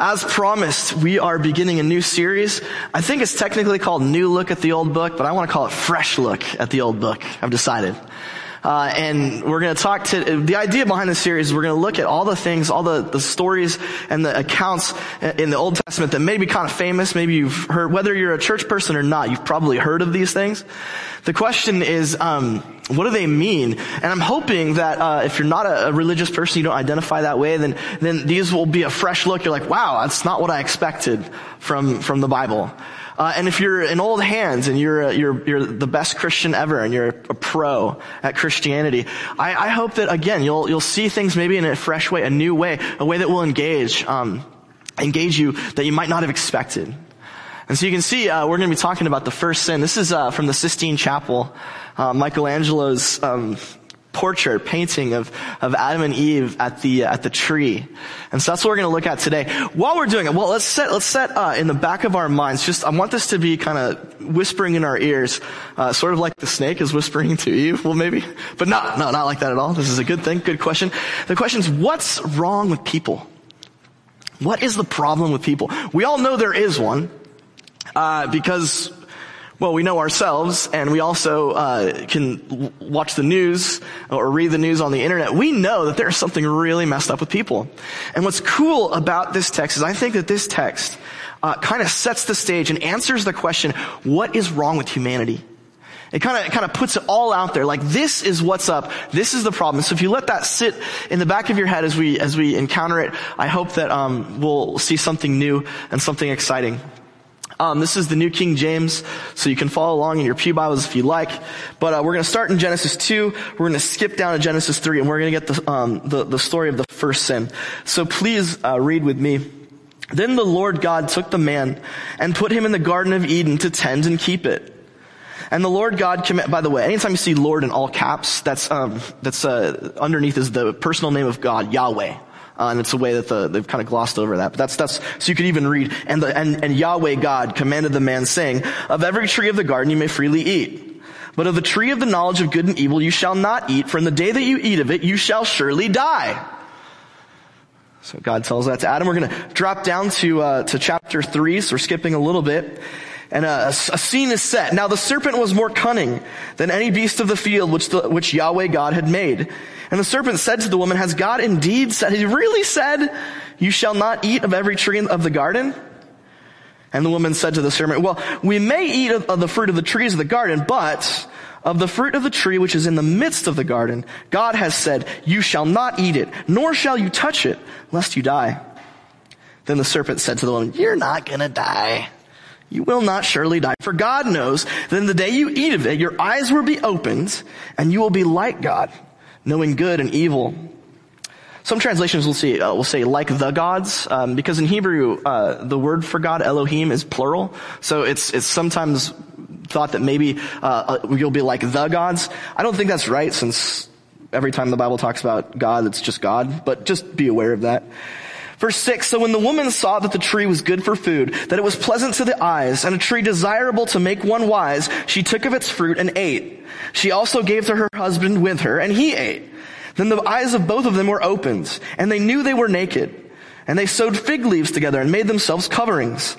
As promised, we are beginning a new series. I think it's technically called New Look at the Old Book, but I want to call it Fresh Look at the Old Book. I've decided. Uh, and we're going to talk to the idea behind this series. We're going to look at all the things, all the, the stories and the accounts in the Old Testament that may be kind of famous. Maybe you've heard, whether you're a church person or not, you've probably heard of these things. The question is, um, what do they mean? And I'm hoping that uh, if you're not a, a, religious person, you don't identify that way, then then these will be a fresh look. You're like, wow, that's not what I expected from from the Bible. Uh, and if you're in old hands and you're, you're, you're the best Christian ever and you're a pro at Christianity, I, I hope that again, you'll, you'll see things maybe in a fresh way, a new way, a way that will engage, um, engage you that you might not have expected. And so you can see, uh, we're going to be talking about the first sin. This is uh, from the Sistine Chapel, uh, Michelangelo's um, portrait, painting of, of Adam and Eve at the, at the tree. And so that's what we're going to look at today. While we're doing it, well, let's set, let's set, uh, in the back of our minds, just, I want this to be kind of whispering in our ears, uh, sort of like the snake is whispering to Eve. Well, maybe, but not, no, not like that at all. This is a good thing. Good question. The question is, what's wrong with people? What is the problem with people? We all know there is one, uh, because well, we know ourselves, and we also uh, can watch the news or read the news on the internet. We know that there's something really messed up with people. And what's cool about this text is I think that this text uh, kind of sets the stage and answers the question, what is wrong with humanity? It kind of kind of puts it all out there. Like this is what's up. This is the problem. So if you let that sit in the back of your head as we as we encounter it, I hope that um, we'll see something new and something exciting. Um, this is the New King James, so you can follow along in your Pew Bibles if you like. But uh, we're going to start in Genesis 2. We're going to skip down to Genesis 3, and we're going to get the, um, the, the, story of the first sin. So please uh, read with me. Then the Lord God took the man and put him in the Garden of Eden to tend and keep it. And the Lord God command, by the way, anytime you see Lord in all caps, that's, um, that's, uh, underneath is the personal name of God, Yahweh. Uh, and it's a way that the, they've kind of glossed over that. But that's, that's, so you could even read, and, the, and, and Yahweh God commanded the man saying, of every tree of the garden you may freely eat. But of the tree of the knowledge of good and evil you shall not eat, for in the day that you eat of it, you shall surely die. So God tells that to Adam. We're going to drop down to uh, to chapter three. So we're skipping a little bit, and a, a, scene is set. Now the serpent was more cunning than any beast of the field which the, which Yahweh God had made. And the serpent said to the woman, has God indeed said, he really said, you shall not eat of every tree of the garden? And the woman said to the serpent, well, we may eat of, of the fruit of the trees of the garden, but of the fruit of the tree which is in the midst of the garden, God has said, you shall not eat it, nor shall you touch it, lest you die. Then the serpent said to the woman, you're not gonna die. You will not surely die. For God knows that in the day you eat of it, your eyes will be opened and you will be like God, knowing good and evil. Some translations will say, uh, will say like the gods, um, because in Hebrew, uh, the word for God, Elohim, is plural. So it's, it's sometimes thought that maybe, uh, uh you'll be like the gods. I don't think that's right since every time the Bible talks about God, it's just God, but just be aware of that. Verse 6, so when the woman saw that the tree was good for food, that it was pleasant to the eyes, and a tree desirable to make one wise, she took of its fruit and ate. She also gave to her husband with her, and he ate. Then the eyes of both of them were opened, and they knew they were naked. And they sewed fig leaves together and made themselves coverings.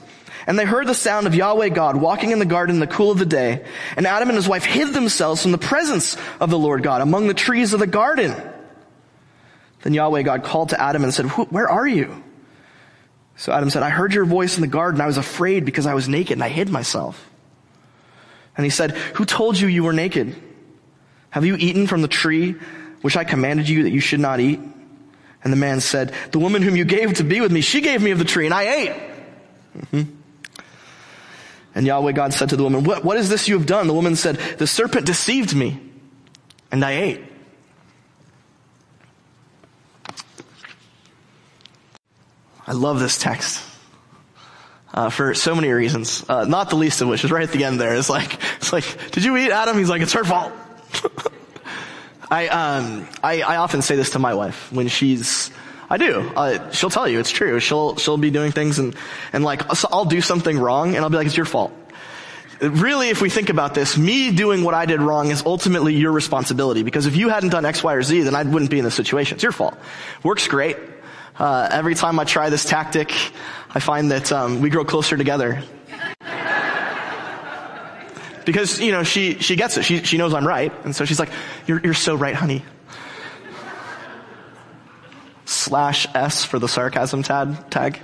And they heard the sound of Yahweh God walking in the garden in the cool of the day. And Adam and his wife hid themselves from the presence of the Lord God among the trees of the garden. Then Yahweh God called to Adam and said, where are you? So Adam said, I heard your voice in the garden. I was afraid because I was naked and I hid myself. And he said, who told you you were naked? Have you eaten from the tree which I commanded you that you should not eat? And the man said, the woman whom you gave to be with me, she gave me of the tree and I ate. Mm-hmm. And Yahweh God said to the woman, what, what is this you have done? The woman said, the serpent deceived me and I ate. I love this text. Uh, for so many reasons, uh, not the least of which is right at the end there. It's like, it's like, did you eat Adam? He's like, it's her fault. I, um, I, I often say this to my wife when she's, I do. Uh, she'll tell you it's true. She'll she'll be doing things and and like I'll do something wrong and I'll be like it's your fault. Really, if we think about this, me doing what I did wrong is ultimately your responsibility because if you hadn't done X, Y, or Z, then I wouldn't be in this situation. It's your fault. Works great. Uh, every time I try this tactic, I find that um, we grow closer together. because you know she she gets it. She she knows I'm right, and so she's like, "You're you're so right, honey." Slash S for the sarcasm tag. Tag.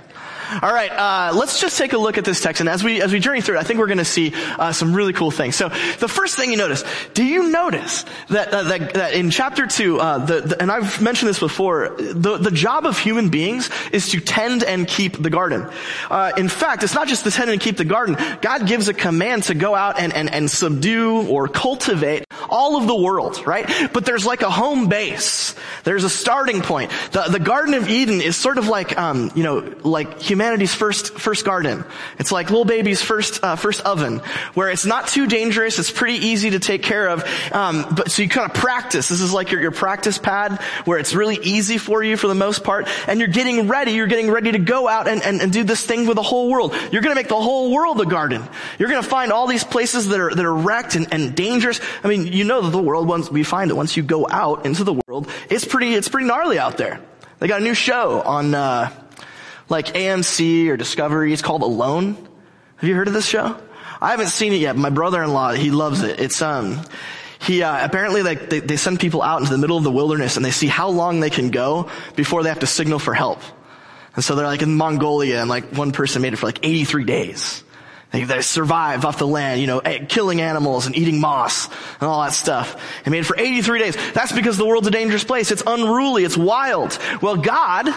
All right, uh, let's just take a look at this text, and as we as we journey through it, I think we're going to see uh, some really cool things. So, the first thing you notice, do you notice that uh, that, that, in chapter two, uh, the, the, and I've mentioned this before, the the job of human beings is to tend and keep the garden. Uh, in fact, it's not just to tend and keep the garden. God gives a command to go out and and and subdue or cultivate all of the world, right? But there's like a home base. There's a starting point. The the Garden of Eden is sort of like um, you know like humanity's first first garden. It's like little baby's first uh, first oven, where it's not too dangerous. It's pretty easy to take care of. Um, but so you kind of practice. This is like your, your practice pad, where it's really easy for you for the most part, and you're getting ready. You're getting ready to go out and, and, and do this thing with the whole world. You're going to make the whole world a garden. You're going to find all these places that are that are wrecked and, and dangerous. I mean, you know that the world once we find that once you go out into the world, it's pretty it's pretty gnarly out there. They got a new show on. Uh, like AMC or Discovery. It's called Alone. Have you heard of this show? I haven't seen it yet. But My brother-in-law, he loves it. It's, um, he, uh, apparently like they, they send people out into the middle of the wilderness and they see how long they can go before they have to signal for help. And so they're like in Mongolia and like one person made it for like 83 days. They, they survived off the land, you know, eh, killing animals and eating moss and all that stuff. They made for 83 days. That's because the world's a dangerous place. It's unruly. It's wild. Well, God,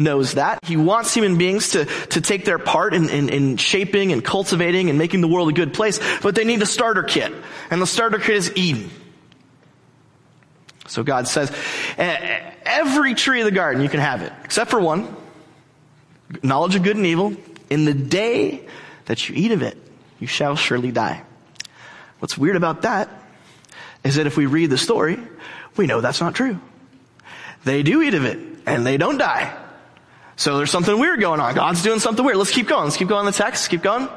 knows that. He wants human beings to, to take their part in, in, in, shaping and cultivating and making the world a good place, but they need a starter kit. And the starter kit is Eden. So God says, every tree of the garden you can have it, except for one, knowledge of good and evil. In the day that you eat of it, you shall surely die. What's weird about that is that if we read the story, we know that's not true. They do eat of it, and they don't die. So there's something weird going on. God's doing something weird. Let's keep going. Let's keep going the text. Keep going.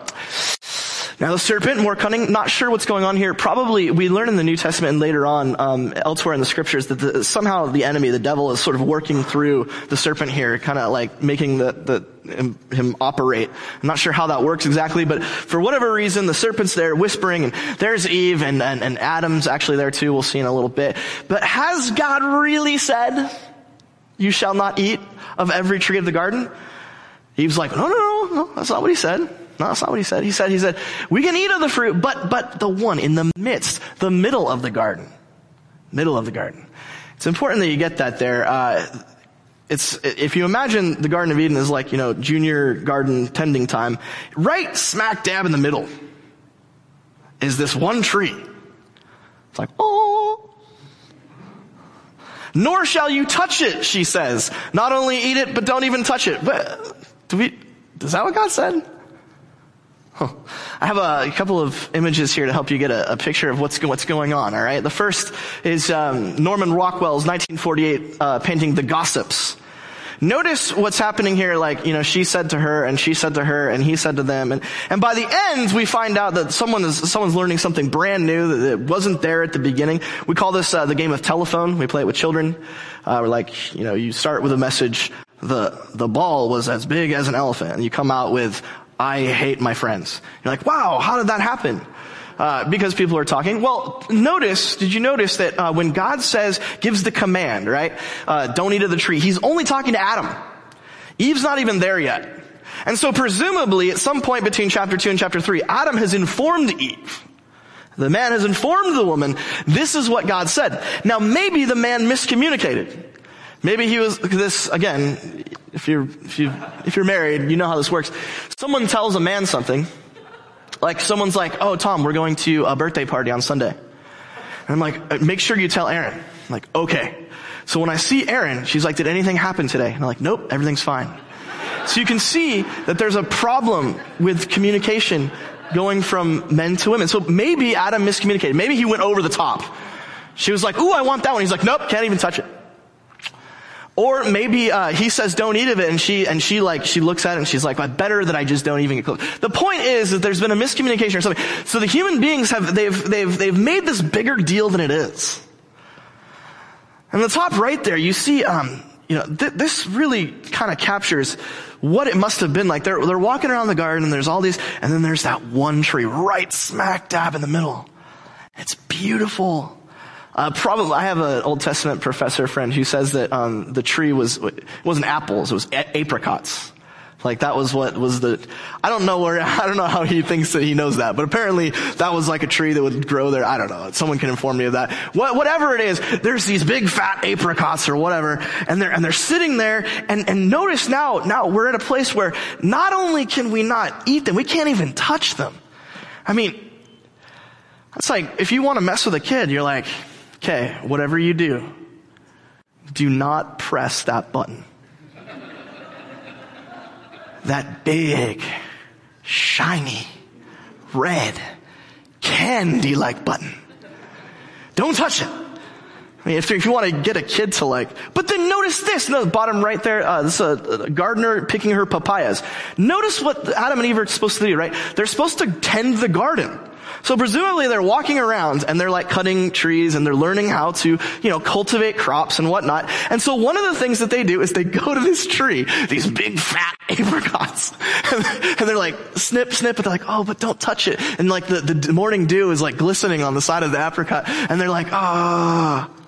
Now the serpent, more cunning, not sure what's going on here. Probably, we learn in the New Testament and later on, um, elsewhere in the scriptures that the, somehow the enemy, the devil is sort of working through the serpent here, kind of like making the, the, him, him, operate. I'm not sure how that works exactly, but for whatever reason, the serpent's there whispering and there's Eve and, and, and Adam's actually there too. We'll see in a little bit. But has God really said, you shall not eat of every tree of the garden? Eve's like, no, no, no, no, that's not what he said. No, that's not what he said. He said, he said, we can eat of the fruit, but, but the one in the midst, the middle of the garden. Middle of the garden. It's important that you get that there. Uh, it's, if you imagine the Garden of Eden is like, you know, junior garden tending time, right smack dab in the middle is this one tree. It's like, oh, nor shall you touch it, she says. Not only eat it, but don't even touch it. But, do we, is that what God said? Huh. I have a, a, couple of images here to help you get a, a picture of what's, what's going on, alright? The first is um, Norman Rockwell's 1948 uh, painting The Gossips. Notice what's happening here, like, you know, she said to her, and she said to her, and he said to them, and, and by the end, we find out that someone is, someone's learning something brand new that wasn't there at the beginning. We call this, uh, the game of telephone. We play it with children. Uh, we're like, you know, you start with a message, the, the ball was as big as an elephant, and you come out with, I hate my friends. You're like, wow, how did that happen? Uh, because people are talking. Well, notice, did you notice that uh, when God says, gives the command, right? Uh, don't eat of the tree, he's only talking to Adam. Eve's not even there yet. And so presumably at some point between chapter 2 and chapter 3, Adam has informed Eve. The man has informed the woman, this is what God said. Now maybe the man miscommunicated. Maybe he was, this, again, if you're, if you, if you're married, you know how this works. Someone tells a man something, like someone's like, oh, Tom, we're going to a birthday party on Sunday. And I'm like, uh, make sure you tell Erin. I'm like, okay. So when I see Erin, she's like, did anything happen today? And I'm like, nope, everything's fine. So you can see that there's a problem with communication going from men to women. So maybe Adam miscommunicated. Maybe he went over the top. She was like, ooh, I want that one. He's like, nope, can't even touch it. Or maybe uh, he says, "Don't eat of it," and she and she like she looks at it and she's like, "Better that I just don't even get close." The point is that there's been a miscommunication or something. So the human beings have they've they've they've made this bigger deal than it is. And the top right there, you see, um, you know, th- this really kind of captures what it must have been like. They're, they're walking around the garden and there's all these, and then there's that one tree right smack dab in the middle. It's beautiful. Uh, probably, I have an Old Testament professor friend who says that um, the tree was it wasn't apples; it was a- apricots. Like that was what was the, I don't know where, I don't know how he thinks that he knows that, but apparently that was like a tree that would grow there. I don't know. Someone can inform me of that. What, whatever it is, there's these big fat apricots or whatever, and they're, and they're sitting there, and, and notice now, now we're at a place where not only can we not eat them, we can't even touch them. I mean, it's like, if you want to mess with a kid, you're like, okay, whatever you do, do not press that button that big, shiny, red, candy-like button. Don't touch it. I mean, if, if you want to get a kid to like, but then notice this, no, the bottom right there, uh, this is a, a, gardener picking her papayas. Notice what Adam and Eve are supposed to do, right? They're supposed to tend the garden. So presumably they're walking around and they're like cutting trees and they're learning how to, you know, cultivate crops and whatnot. And so one of the things that they do is they go to this tree, these big fat apricots, and they're like snip, snip, but they're like, oh, but don't touch it. And like the, the morning dew is like glistening on the side of the apricot and they're like, ah. Oh.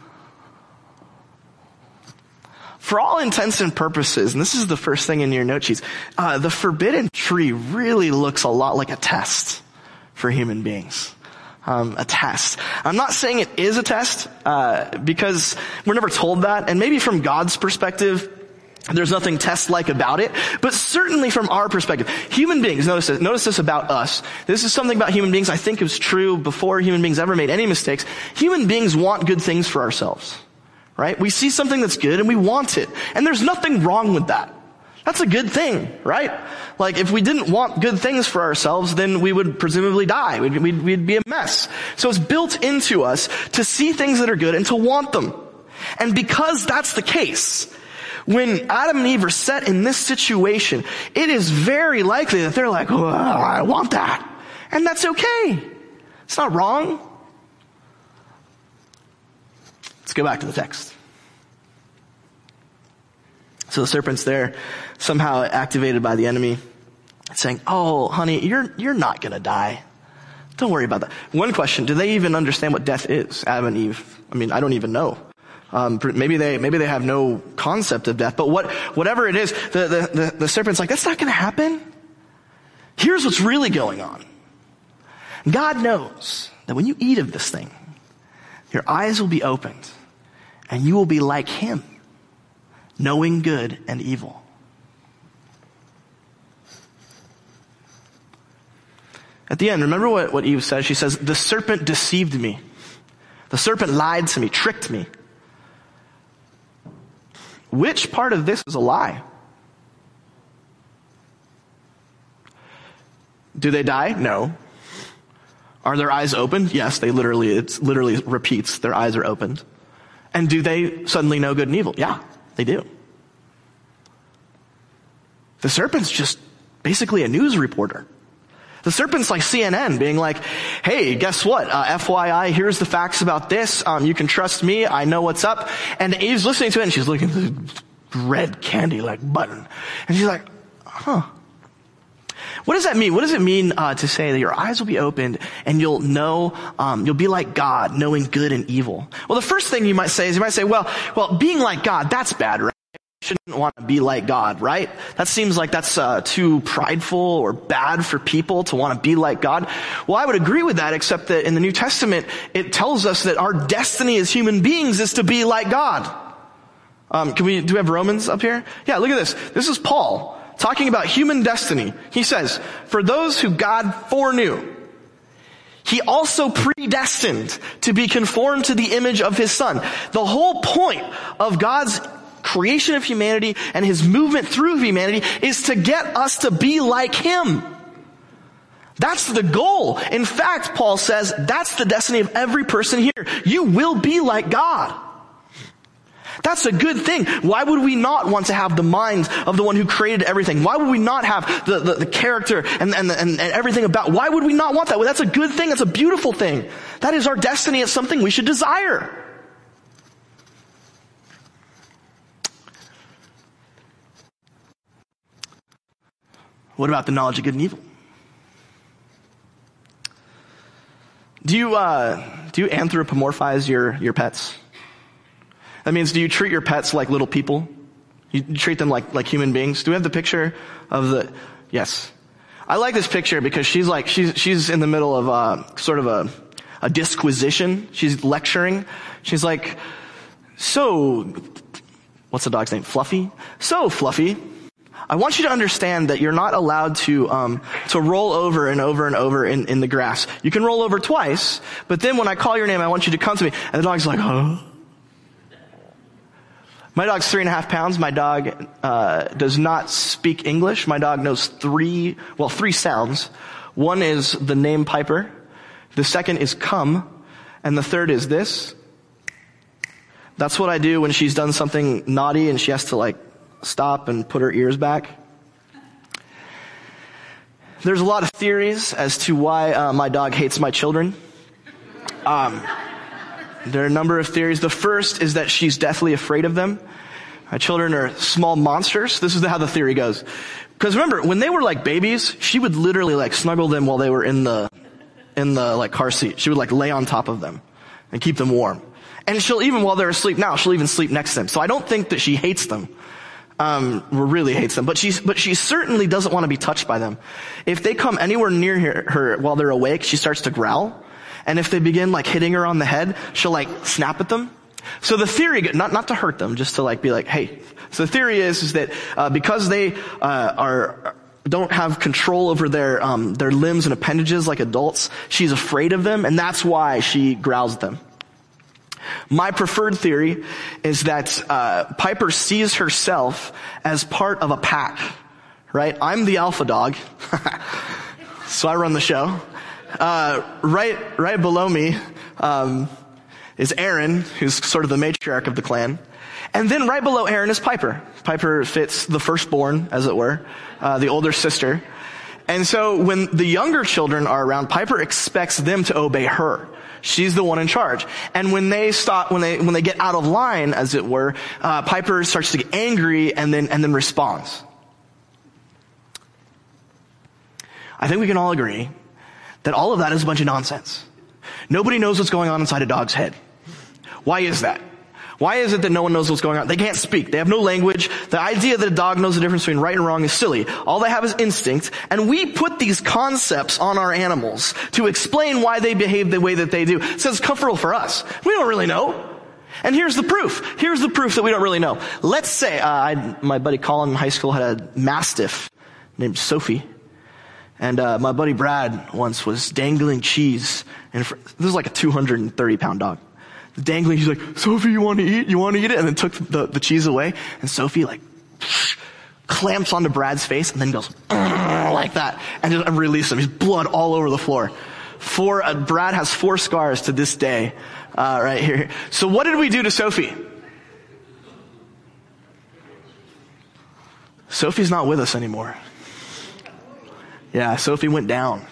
For all intents and purposes, and this is the first thing in your note sheets, uh, the forbidden tree really looks a lot like a test for human beings. Um, a test. I'm not saying it is a test uh, because we're never told that, and maybe from God's perspective, there's nothing test-like about it, but certainly from our perspective, human beings, notice this, notice this about us. This is something about human beings I think was true before human beings ever made any mistakes. Human beings want good things for ourselves. Right? We see something that's good and we want it. And there's nothing wrong with that. That's a good thing, right? Like if we didn't want good things for ourselves, then we would presumably die. We'd, we'd, we'd, be a mess. So it's built into us to see things that are good and to want them. And because that's the case, when Adam and Eve are set in this situation, it is very likely that they're like, oh, I want that. And that's okay. It's not wrong. Let's go back to the text. So the serpent's there, somehow activated by the enemy, saying, Oh, honey, you're, you're not gonna die. Don't worry about that. One question, do they even understand what death is? Adam and Eve. I mean, I don't even know. Um, maybe they, maybe they have no concept of death, but what, whatever it is, the, the, the, the serpent's like, that's not gonna happen. Here's what's really going on. God knows that when you eat of this thing, your eyes will be opened and you will be like him knowing good and evil. At the end, remember what, what Eve says? She says, the serpent deceived me. The serpent lied to me, tricked me. Which part of this is a lie? Do they die? No. Are their eyes opened? Yes, they literally, it literally repeats, their eyes are opened. And do they suddenly know good and evil? Yeah. They do. The serpent's just basically a news reporter. The serpent's like CNN being like, hey, guess what? Uh, FYI, here's the facts about this. Um, you can trust me. I know what's up. And Eve's listening to it and she's looking at the red candy like button. And she's like, huh. What does that mean? What does it mean uh, to say that your eyes will be opened and you'll know, um, you'll be like God, knowing good and evil? Well, the first thing you might say is you might say, well, well, being like God, that's bad, right? shouldn't want to be like God, right? That seems like that's uh, too prideful or bad for people to want to be like God. Well, I would agree with that, except that in the New Testament, it tells us that our destiny as human beings is to be like God. Um, can we do we have Romans up here? Yeah, look at this. This is Paul talking about human destiny. He says, for those who God foreknew, he also predestined to be conformed to the image of his son. The whole point of God's creation of humanity and his movement through humanity is to get us to be like him. That's the goal. In fact, Paul says, that's the destiny of every person here. You will be like God. That's a good thing. Why would we not want to have the mind of the one who created everything? Why would we not have the, the, the character and, and, and, and everything about, why would we not want that? Well, that's a good thing. That's a beautiful thing. That is our destiny. It's something we should desire. What about the knowledge of good and evil? Do you, uh, do you anthropomorphize your, your pets? That means do you treat your pets like little people? You treat them like, like human beings? Do we have the picture of the, yes. I like this picture because she's like, she's, she's in the middle of, uh, sort of a, a disquisition. She's lecturing. She's like, so, what's the dog's name? Fluffy? So, Fluffy, I want you to understand that you're not allowed to um, to roll over and over and over in, in the grass. You can roll over twice, but then when I call your name, I want you to come to me. And the dog's like, huh? My dog's three and a half pounds. My dog uh, does not speak English. My dog knows three, well, three sounds. One is the name Piper. The second is come. And the third is this. That's what I do when she's done something naughty and she has to like stop and put her ears back. There's a lot of theories as to why uh, my dog hates my children. Um, there are a number of theories. The first is that she's deathly afraid of them. My children are small monsters. This is how the theory goes. Because remember, when they were like babies, she would literally like snuggle them while they were in the, in the like car seat. She would like lay on top of them and keep them warm. And she'll even while they're asleep now, she'll even sleep next to them. So I don't think that she hates them um, really hates them, but she but she certainly doesn't want to be touched by them. If they come anywhere near her, her while they're awake, she starts to growl, and if they begin like hitting her on the head, she'll like snap at them. So the theory, not not to hurt them, just to like be like, hey. So the theory is is that uh, because they uh, are don't have control over their um, their limbs and appendages like adults, she's afraid of them, and that's why she growls at them. My preferred theory is that uh, Piper sees herself as part of a pack, right? I'm the alpha dog, so I run the show. Uh, right, right below me um, is Erin, who's sort of the matriarch of the clan, and then right below Erin is Piper. Piper fits the firstborn, as it were, uh, the older sister. And so when the younger children are around, Piper expects them to obey her. She's the one in charge. And when they stop, when they, when they get out of line, as it were, uh, Piper starts to get angry and then, and then responds. I think we can all agree that all of that is a bunch of nonsense. Nobody knows what's going on inside a dog's head. Why is that? Why is it that no one knows what's going on? They can't speak. They have no language. The idea that a dog knows the difference between right and wrong is silly. All they have is instinct. And we put these concepts on our animals to explain why they behave the way that they do. So it's comfortable for us. We don't really know. And here's the proof. Here's the proof that we don't really know. Let's say, uh, I, my buddy Colin in high school had a mastiff named Sophie. And uh, my buddy Brad once was dangling cheese. And for, this is like a 230 pound dog dangling. He's like, Sophie, you want to eat? You want to eat it? And then took the, the cheese away. And Sophie like clamps onto Brad's face and then goes like that and just release him. He's blood all over the floor. Four, uh, Brad has four scars to this day, uh, right here. So what did we do to Sophie? Sophie's not with us anymore. Yeah, Sophie went down.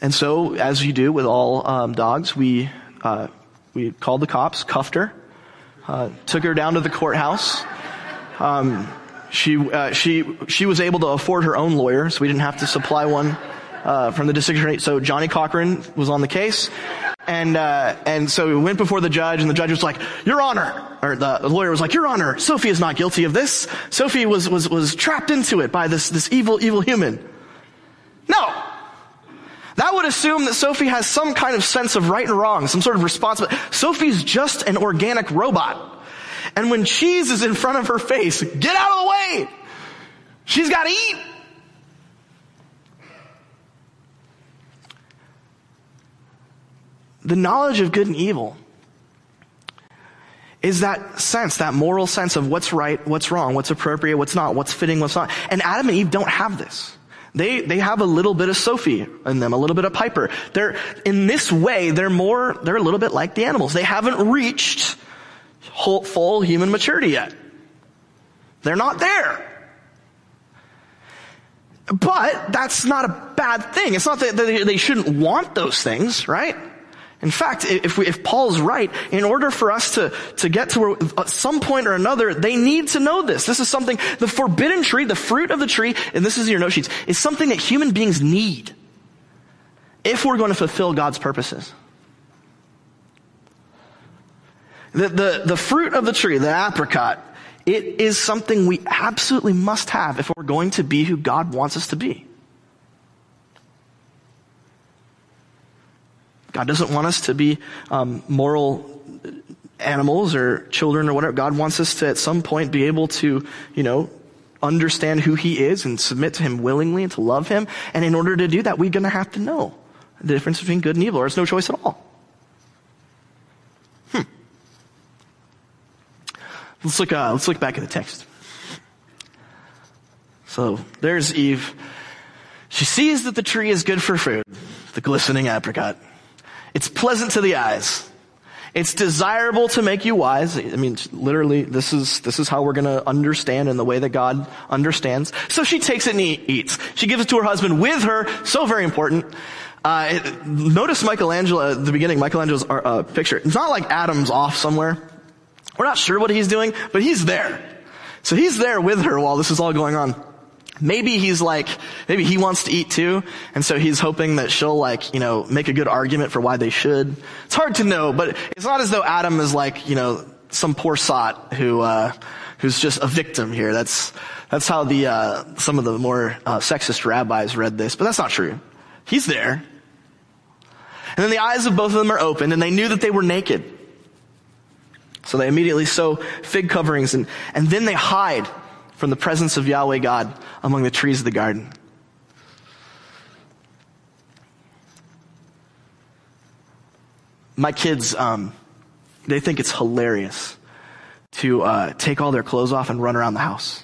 And so, as you do with all um, dogs, we uh, we called the cops, cuffed her, uh, took her down to the courthouse. Um, she uh, she she was able to afford her own lawyer, so we didn't have to supply one uh, from the district attorney. So Johnnie Cochran was on the case, and uh, and so we went before the judge, and the judge was like, "Your Honor," or the, lawyer was like, "Your Honor, Sophie is not guilty of this. Sophie was was was trapped into it by this this evil evil human." No, that would assume that Sophie has some kind of sense of right and wrong, some sort of responsibility. Sophie's just an organic robot. And when cheese is in front of her face, get out of the way! She's gotta eat! The knowledge of good and evil is that sense, that moral sense of what's right, what's wrong, what's appropriate, what's not, what's fitting, what's not. And Adam and Eve don't have this. They, they have a little bit of Sophie in them, a little bit of Piper. They're, in this way, they're more, they're a little bit like the animals. They haven't reached whole, full human maturity yet. They're not there. But that's not a bad thing. It's not that they, they shouldn't want those things, right? In fact, if, we, if Paul's right, in order for us to, to get to where, at some point or another, they need to know this. This is something, the forbidden tree, the fruit of the tree, and this is your note sheets, is something that human beings need if we're going to fulfill God's purposes. The, the, the fruit of the tree, the apricot, it is something we absolutely must have if we're going to be who God wants us to be. God doesn't want us to be um, moral animals or children or whatever. God wants us to at some point be able to, you know, understand who He is and submit to Him willingly and to love Him. And in order to do that, we're going to have to know the difference between good and evil, or it's no choice at all. Hmm. Let's look. Uh, let's look back at the text. So there's Eve. She sees that the tree is good for food, the glistening apricot. It's pleasant to the eyes. It's desirable to make you wise. I mean, literally, this is, this is how we're gonna understand in the way that God understands. So she takes it and eats. She gives it to her husband with her, so very important. Uh, notice Michelangelo at the beginning, Michelangelo's uh, picture. It's not like Adam's off somewhere. We're not sure what he's doing, but he's there. So he's there with her while this is all going on. Maybe he's like, maybe he wants to eat too, and so he's hoping that she'll like, you know, make a good argument for why they should. It's hard to know, but it's not as though Adam is like, you know, some poor sot who, uh, who's just a victim here. That's, that's how the, uh, some of the more, uh, sexist rabbis read this, but that's not true. He's there. And then the eyes of both of them are opened and they knew that they were naked. So they immediately sew fig coverings and, and then they hide from the presence of Yahweh God among the trees of the garden. My kids, um, they think it's hilarious to uh, take all their clothes off and run around the house.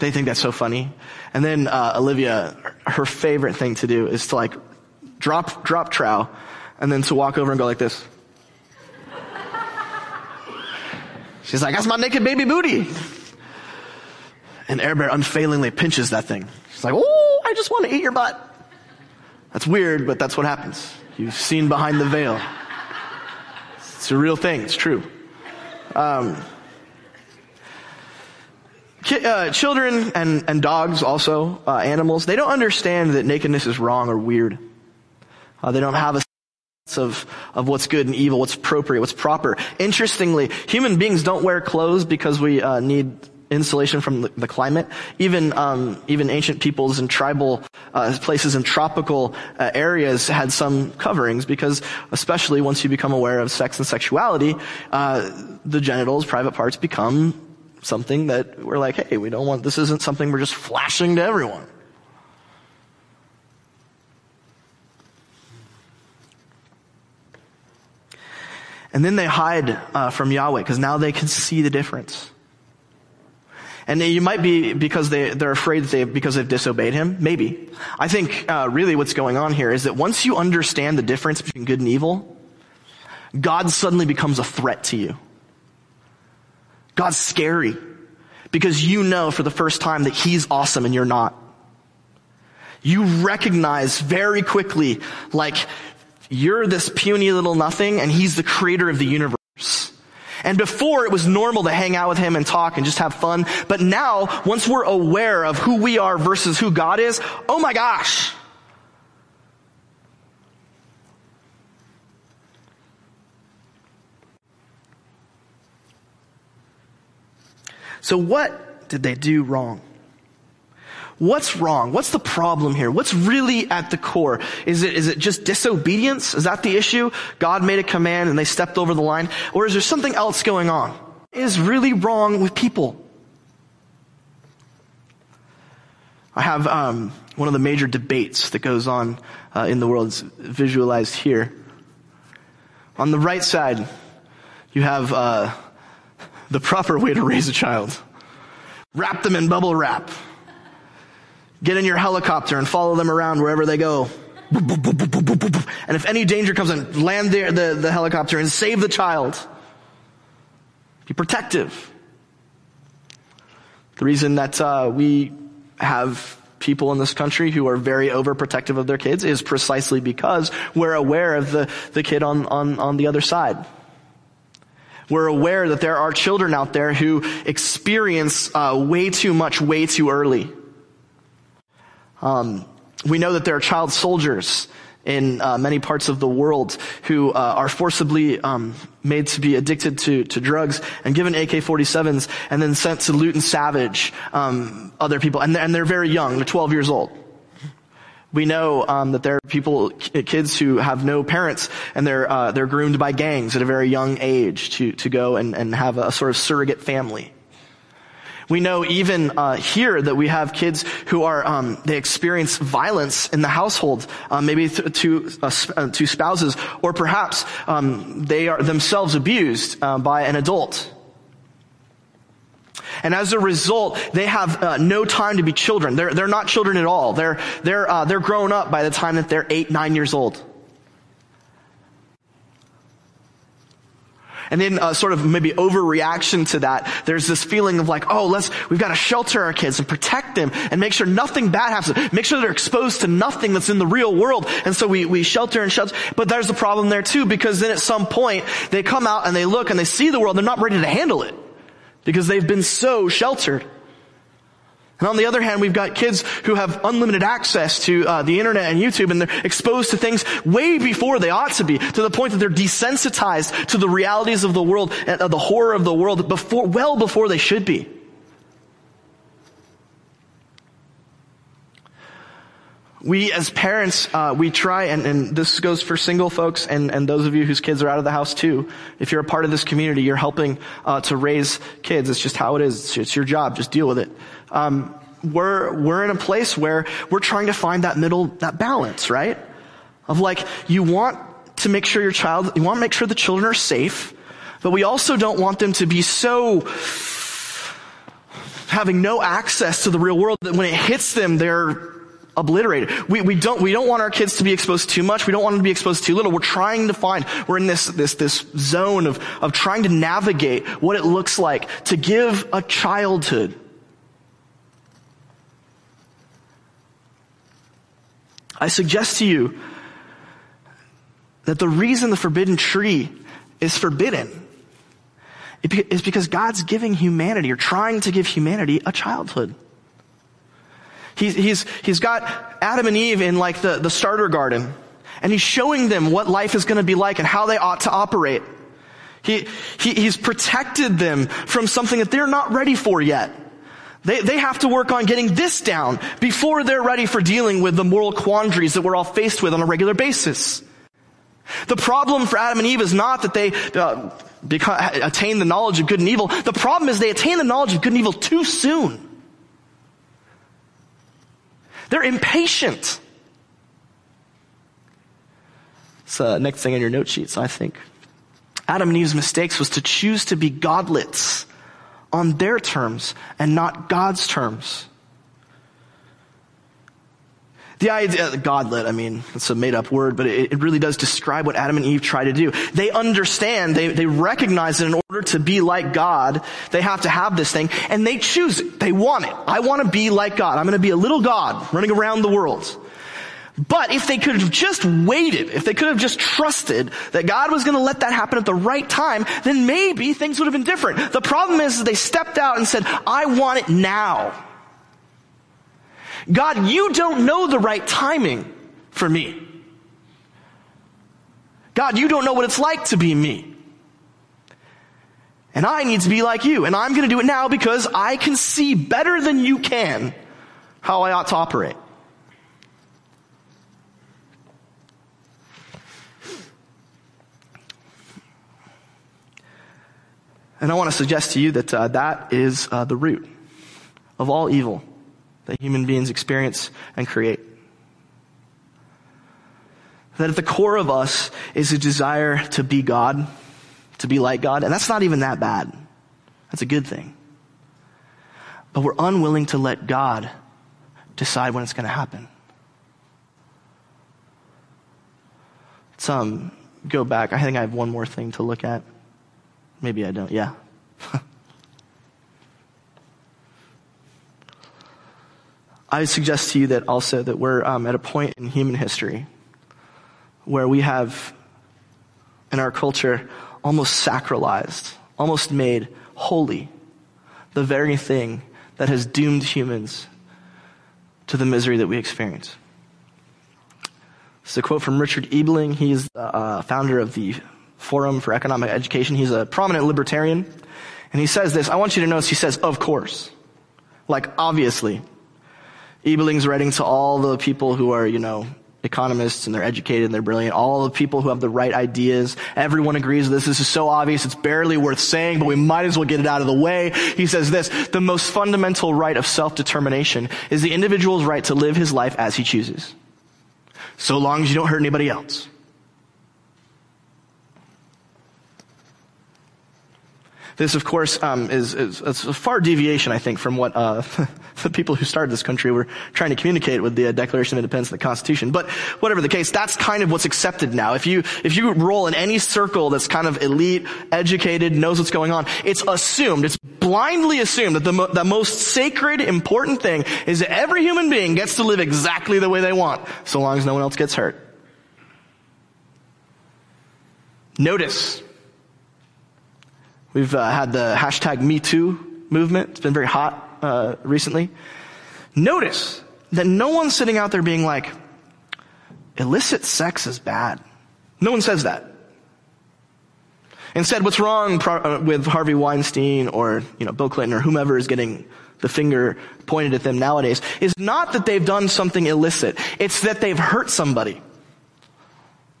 They think that's so funny. And then uh, Olivia, her favorite thing to do is to like drop drop trow, and then to walk over and go like this. She's like, "That's my naked baby booty." And Air Bear unfailingly pinches that thing. She's like, oh, I just want to eat your butt. That's weird, but that's what happens. You've seen behind the veil. It's a real thing. It's true. Um, uh, children and, and dogs also, uh, animals, they don't understand that nakedness is wrong or weird. Uh, they don't have a sense of, of what's good and evil, what's appropriate, what's proper. Interestingly, human beings don't wear clothes because we uh, need insulation from the, the climate. Even um, even ancient peoples and tribal uh, places in tropical uh, areas had some coverings because, especially once you become aware of sex and sexuality, uh, the genitals, private parts, become something that we're like, hey, we don't want. This isn't something we're just flashing to everyone. And then they hide uh, from Yahweh because now they can see the difference. And you might be because they, they're afraid that they, because they've disobeyed him. Maybe. I think, uh, really what's going on here is that once you understand the difference between good and evil, God suddenly becomes a threat to you. God's scary because you know for the first time that he's awesome and you're not. You recognize very quickly like you're this puny little nothing and he's the creator of the universe. And before it was normal to hang out with him and talk and just have fun. But now, once we're aware of who we are versus who God is, oh my gosh. So what did they do wrong? What's wrong? What's the problem here? What's really at the core? Is it, is it just disobedience? Is that the issue? God made a command and they stepped over the line? Or is there something else going on? What is really wrong with people? I have um, one of the major debates that goes on uh, in the world is visualized here. On the right side, you have uh, the proper way to raise a child. Wrap them in bubble wrap. Get in your helicopter and follow them around wherever they go. And if any danger comes in, land the, the, the helicopter and save the child. Be protective. The reason that uh, we have people in this country who are very overprotective of their kids is precisely because we're aware of the, the kid on, on, on the other side. We're aware that there are children out there who experience uh, way too much way too early. Um, we know that there are child soldiers in uh, many parts of the world who uh, are forcibly um, made to be addicted to, to drugs and given AK-47s and then sent to loot and savage um, other people. And they're, and they're very young. They're 12 years old. We know um, that there are people, kids who have no parents, and they're uh, they're groomed by gangs at a very young age to to go and, and have a sort of surrogate family. We know even uh, here that we have kids who are um, they experience violence in the household, uh, maybe th- to uh, uh to spouses, or perhaps um, they are themselves abused uh, by an adult. And as a result, they have uh, no time to be children. They're they're not children at all. They're they're they're grown up by the time that they're eight nine years old. And then uh, sort of maybe overreaction to that. There's this feeling of like, oh, let's, we've got to shelter our kids and protect them and make sure nothing bad happens. Make sure they're exposed to nothing that's in the real world. And so we, we shelter and shelter. But there's a problem there too because then at some point they come out and they look and they see the world. They're not ready to handle it because they've been so sheltered. And on the other hand, we've got kids who have unlimited access to uh, the internet and YouTube, and they're exposed to things way before they ought to be, to the point that they're desensitized to the realities of the world and of the horror of the world before, well before they should be. We as parents, uh, we try, and, and, this goes for single folks and, and those of you whose kids are out of the house too. If you're a part of this community, you're helping uh, to raise kids. It's just how it is. It's, it's your job. Just deal with it um, we're we're in a place where we're trying to find that middle that balance, right? Of like you want to make sure your child, you want to make sure the children are safe, but we also don't want them to be so having no access to the real world that when it hits them, they're obliterated. We, we don't, we don't want our kids to be exposed too much. We don't want them to be exposed too little. We're trying to find, we're in this, this, this zone of, of trying to navigate what it looks like to give a childhood I suggest to you that the reason the forbidden tree is forbidden is because God's giving humanity or trying to give humanity a childhood. He's, he's, he's got Adam and Eve in like the, the starter garden and he's showing them what life is going to be like and how they ought to operate. He, he, he's protected them from something that they're not ready for yet. They, they have to work on getting this down before they're ready for dealing with the moral quandaries that we're all faced with on a regular basis. The problem for Adam and Eve is not that they uh, become, attain the knowledge of good and evil. The problem is they attain the knowledge of good and evil too soon. They're impatient. It's uh, next thing on your note sheets, I think. Adam and Eve's mistakes was to choose to be godlets on their terms and not God's terms. The idea, godlet, I mean, it's a made up word, but it, it, really does describe what Adam and Eve try to do. They understand, they, they recognize that in order to be like God, they have to have this thing, and they choose it. They want it. I want to be like God. I'm going to be a little God running around the world. But if they could have just waited, if they could have just trusted that God was going to let that happen at the right time, then maybe things would have been different. The problem is they stepped out and said, I want it now. God, you don't know the right timing for me. God, you don't know what it's like to be me. And I need to be like you. And I'm going to do it now because I can see better than you can how I ought to operate. And I want to suggest to you that uh, that is uh, the root of all evil that human beings experience and create. That at the core of us is a desire to be God, to be like God, and that's not even that bad. That's a good thing. But we're unwilling to let God decide when it's going to happen. Let's um, go back. I think I have one more thing to look at. Maybe I don't. Yeah. I suggest to you that also that we're um, at a point in human history where we have, in our culture, almost sacralized, almost made holy, the very thing that has doomed humans to the misery that we experience. Is a quote from Richard Ebeling. He's the uh, founder of the Forum for Economic Education. He's a prominent libertarian. And he says this. I want you to notice he says, of course. Like, obviously. Ebeling's writing to all the people who are, you know, economists and they're educated and they're brilliant. All the people who have the right ideas. Everyone agrees this. This is so obvious. It's barely worth saying, but we might as well get it out of the way. He says this, the most fundamental right of self-determination is the individual's right to live his life as he chooses. So long as you don't hurt anybody else. This, of course, um, is, is, is, a far deviation, I think, from what uh, the people who started this country were trying to communicate with the uh, Declaration of Independence and the Constitution. But whatever the case, that's kind of what's accepted now. If you if you roll in any circle that's kind of elite, educated, knows what's going on, it's assumed, it's blindly assumed that the mo- the most sacred, important thing is that every human being gets to live exactly the way they want, so long as no one else gets hurt. Notice We've uh, had the hashtag MeToo movement. It's been very hot uh, recently. Notice that no one's sitting out there being like, illicit sex is bad. No one says that. Instead, what's wrong pro- uh, with Harvey Weinstein or you know Bill Clinton or whomever is getting the finger pointed at them nowadays is not that they've done something illicit. It's that they've hurt somebody.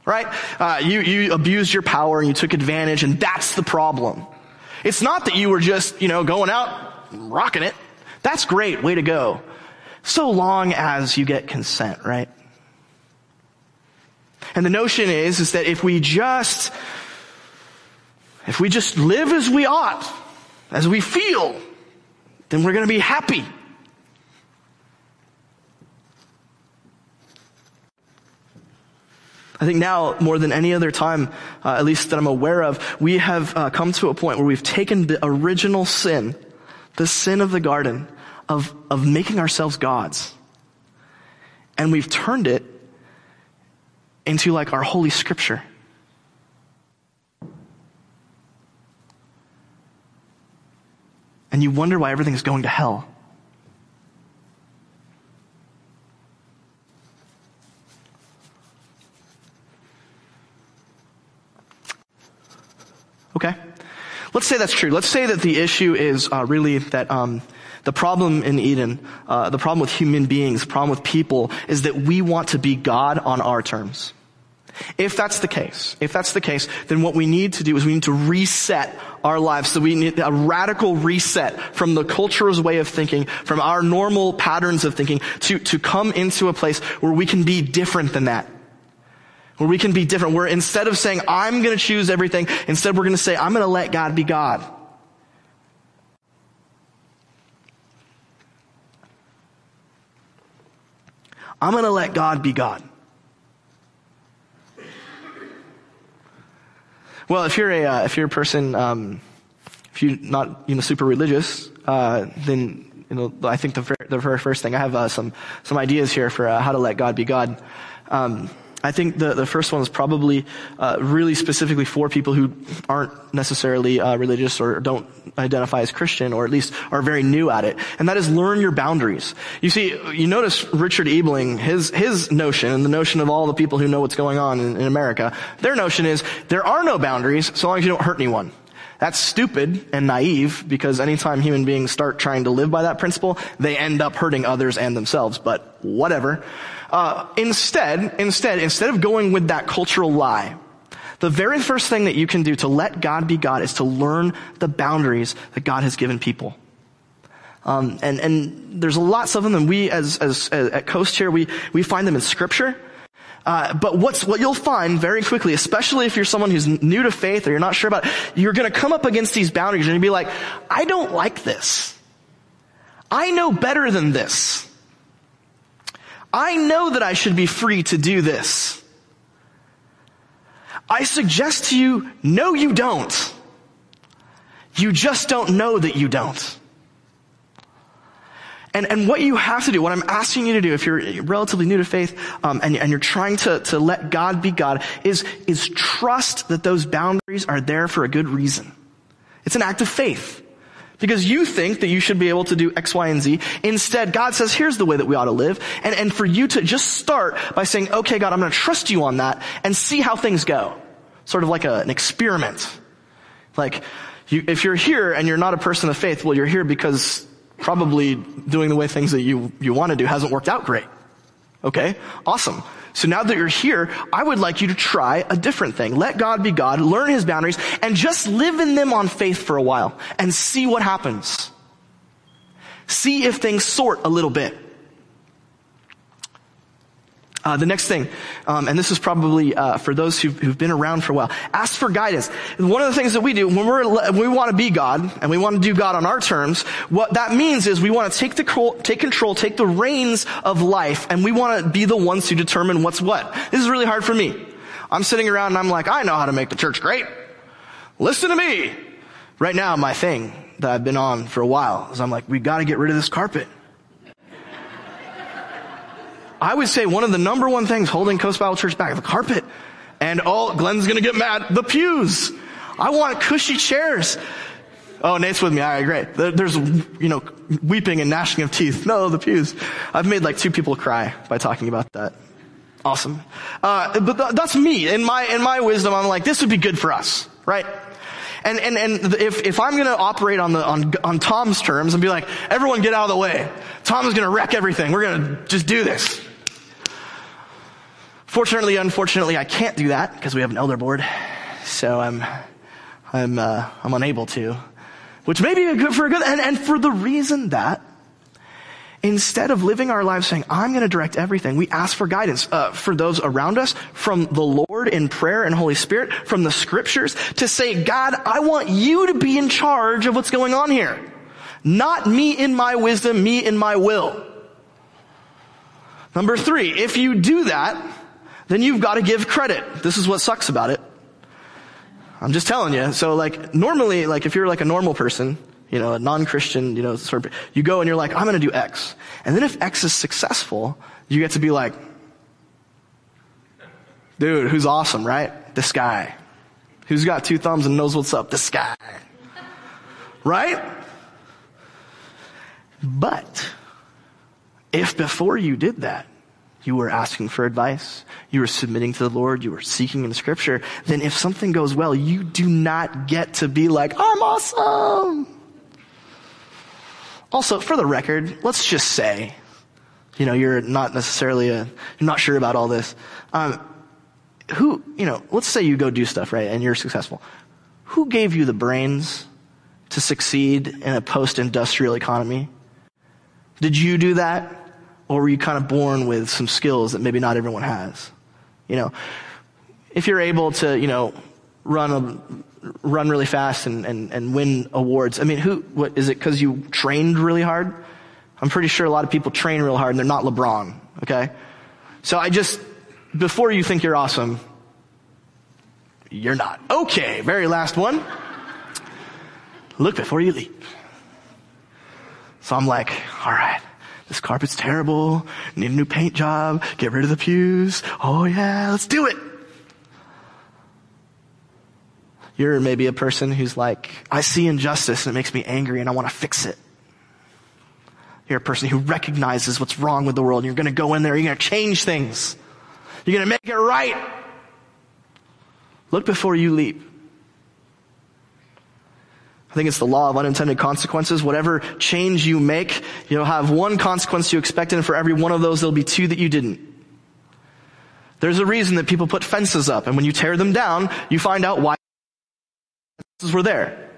Right? Uh, you you abused your power and you took advantage, and that's the problem. It's not that you were just, you know, going out, rocking it. That's great. Way to go. So long as you get consent, right? And the notion is, is that if we just, if we just live as we ought, as we feel, then we're going to be happy. I think now, more than any other time, uh, at least that I'm aware of, we have uh, come to a point where we've taken the original sin, the sin of the garden, of, of making ourselves gods, and we've turned it into like our holy scripture. And you wonder why everything is going to hell. Okay? Let's say that's true. Let's say that the issue is uh, really that um, the problem in Eden, uh, the problem with human beings, the problem with people, is that we want to be God on our terms. If that's the case, if that's the case, then what we need to do is we need to reset our lives. So we need a radical reset from the culture's way of thinking, from our normal patterns of thinking, to, to come into a place where we can be different than that. Where we can be different. Where instead of saying, I'm going to choose everything, instead we're going to say, I'm going to let God be God. I'm going to let God be God. Well, if you're a uh, if you're a person, um, if you're not you know super religious, uh, then you know I think the very, the very first thing I have uh, some some ideas here for uh, how to let God be God. Um, I think the, the first one is probably uh, really specifically for people who aren't necessarily uh, religious or don't identify as Christian or at least are very new at it. And that is learn your boundaries. You see, you notice Richard Ebeling, his, his notion and the notion of all the people who know what's going on in, in America, their notion is there are no boundaries so long as you don't hurt anyone. That's stupid and naive because anytime human beings start trying to live by that principle, they end up hurting others and themselves, but whatever. Uh, instead, instead, instead of going with that cultural lie, the very first thing that you can do to let God be God is to learn the boundaries that God has given people. Um, and and there's lots of them, and we as as, as at Coast here we we find them in Scripture. Uh, but what's what you'll find very quickly, especially if you're someone who's new to faith or you're not sure about, it, you're going to come up against these boundaries and you'll be like, I don't like this. I know better than this. I know that I should be free to do this. I suggest to you, no you don't. You just don't know that you don't. And, and what you have to do, what I'm asking you to do, if you're relatively new to faith, um, and, and you're trying to, to let God be God, is, is trust that those boundaries are there for a good reason. It's an act of faith. Because you think that you should be able to do X, Y, and Z. Instead, God says, here's the way that we ought to live. And, and for you to just start by saying, okay, God, I'm going to trust you on that and see how things go. Sort of like a, an experiment. Like, you, if you're here and you're not a person of faith, well, you're here because probably doing the way things that you, you want to do hasn't worked out great. Okay? Awesome. So now that you're here, I would like you to try a different thing. Let God be God, learn His boundaries, and just live in them on faith for a while and see what happens. See if things sort a little bit. Uh, the next thing, um, and this is probably uh, for those who've, who've, been around for a while, ask for guidance. One of the things that we do when we're when we want to be God and we want to do God on our terms, what that means is we want to take the take control, take the reins of life, and we want to be the ones who determine what's what. This is really hard for me. I'm sitting around and I'm like, I know how to make the church great. Listen to me. Right now, my thing that I've been on for a while is I'm like, we got to get rid of this carpet. I would say one of the number one things holding Coast Bible Church back, the carpet. And oh, Glenn's gonna get mad, the pews. I want cushy chairs. Oh, Nate's with me. All right, great. There's, you know, weeping and gnashing of teeth. No, the pews. I've made like two people cry by talking about that. Awesome. Uh, but that's me. In my, in my wisdom, I'm like, this would be good for us, right? And, and, and if, if I'm gonna operate on the, on, on Tom's terms and be like, everyone get out of the way. Tom is gonna wreck everything. We're gonna just do this. Fortunately, unfortunately, I can't do that because we have an elder board. So I'm, I'm, uh, I'm unable to. Which may be good for a good, and, and for the reason that instead of living our lives saying, I'm going to direct everything, we ask for guidance uh, for those around us, from the Lord in prayer and Holy Spirit, from the scriptures, to say, God, I want you to be in charge of what's going on here. Not me in my wisdom, me in my will. Number three, if you do that, then you've got to give credit. This is what sucks about it. I'm just telling you. So like normally, like if you're like a normal person, you know, a non-Christian, you know, sort of, you go and you're like, I'm going to do X. And then if X is successful, you get to be like, dude, who's awesome, right? This guy. Who's got two thumbs and knows what's up? This guy. Right? But if before you did that, you were asking for advice, you were submitting to the Lord, you were seeking in the scripture, then if something goes well, you do not get to be like, I'm awesome. Also, for the record, let's just say, you know, you're not necessarily a, you're not sure about all this. Um, who, you know, let's say you go do stuff, right, and you're successful. Who gave you the brains to succeed in a post-industrial economy? Did you do that? Or were you kind of born with some skills that maybe not everyone has? You know, if you're able to, you know, run a, run really fast and, and, and win awards, I mean, who, what, is it because you trained really hard? I'm pretty sure a lot of people train real hard and they're not LeBron, okay? So I just, before you think you're awesome, you're not. Okay, very last one. Look before you leap. So I'm like, all right, this carpet's terrible. Need a new paint job. Get rid of the pews. Oh yeah, let's do it. You're maybe a person who's like, I see injustice and it makes me angry and I want to fix it. You're a person who recognizes what's wrong with the world. and You're going to go in there. You're going to change things. You're going to make it right. Look before you leap. I think it's the law of unintended consequences. Whatever change you make, you'll have one consequence you expect, and for every one of those, there'll be two that you didn't. There's a reason that people put fences up, and when you tear them down, you find out why fences were there.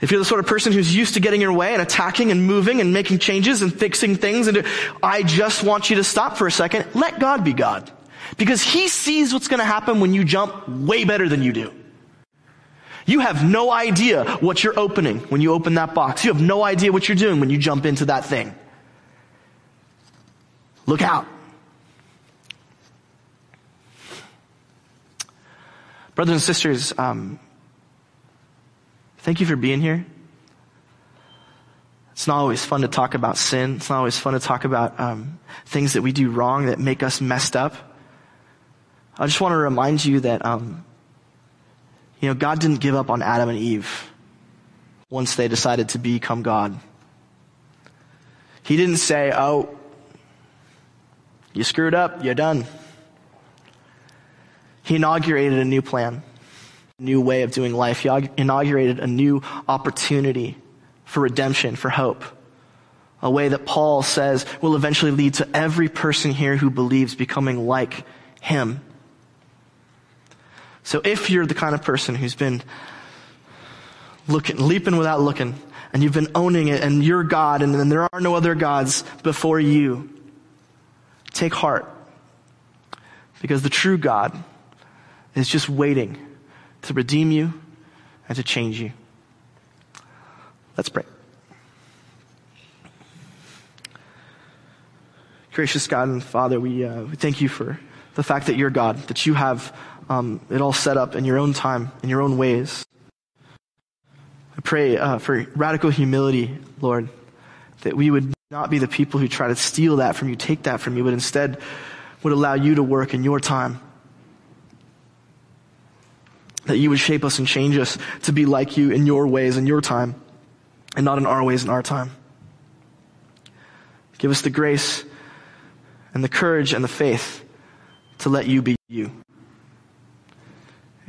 If you're the sort of person who's used to getting your way and attacking and moving and making changes and fixing things, and I just want you to stop for a second. Let God be God. Because He sees what's gonna happen when you jump way better than you do. You have no idea what you're opening when you open that box. You have no idea what you're doing when you jump into that thing. Look out. Brothers and sisters, um, thank you for being here. It's not always fun to talk about sin. It's not always fun to talk about um, things that we do wrong that make us messed up. I just want to remind you that, um, you know, God didn't give up on Adam and Eve once they decided to become God. He didn't say, oh, you screwed up, you're done. He inaugurated a new plan, a new way of doing life. He inaugurated a new opportunity for redemption, for hope. A way that Paul says will eventually lead to every person here who believes becoming like him. So if you're the kind of person who's been looking, leaping without looking, and you've been owning it, and you're God, and, there are no other gods before you, take heart. Because the true God is just waiting to redeem you and to change you. Let's pray. Gracious God and Father, we, uh, we thank you for the fact that you're God, that you have um, it all set up in your own time, in your own ways. I pray uh, for radical humility, Lord, that we would not be the people who try to steal that from you, take that from you, but instead would allow you to work in your time. That you would shape us and change us to be like you in your ways in your time and not in our ways in our time. Give us the grace and the courage and the faith to let you be you.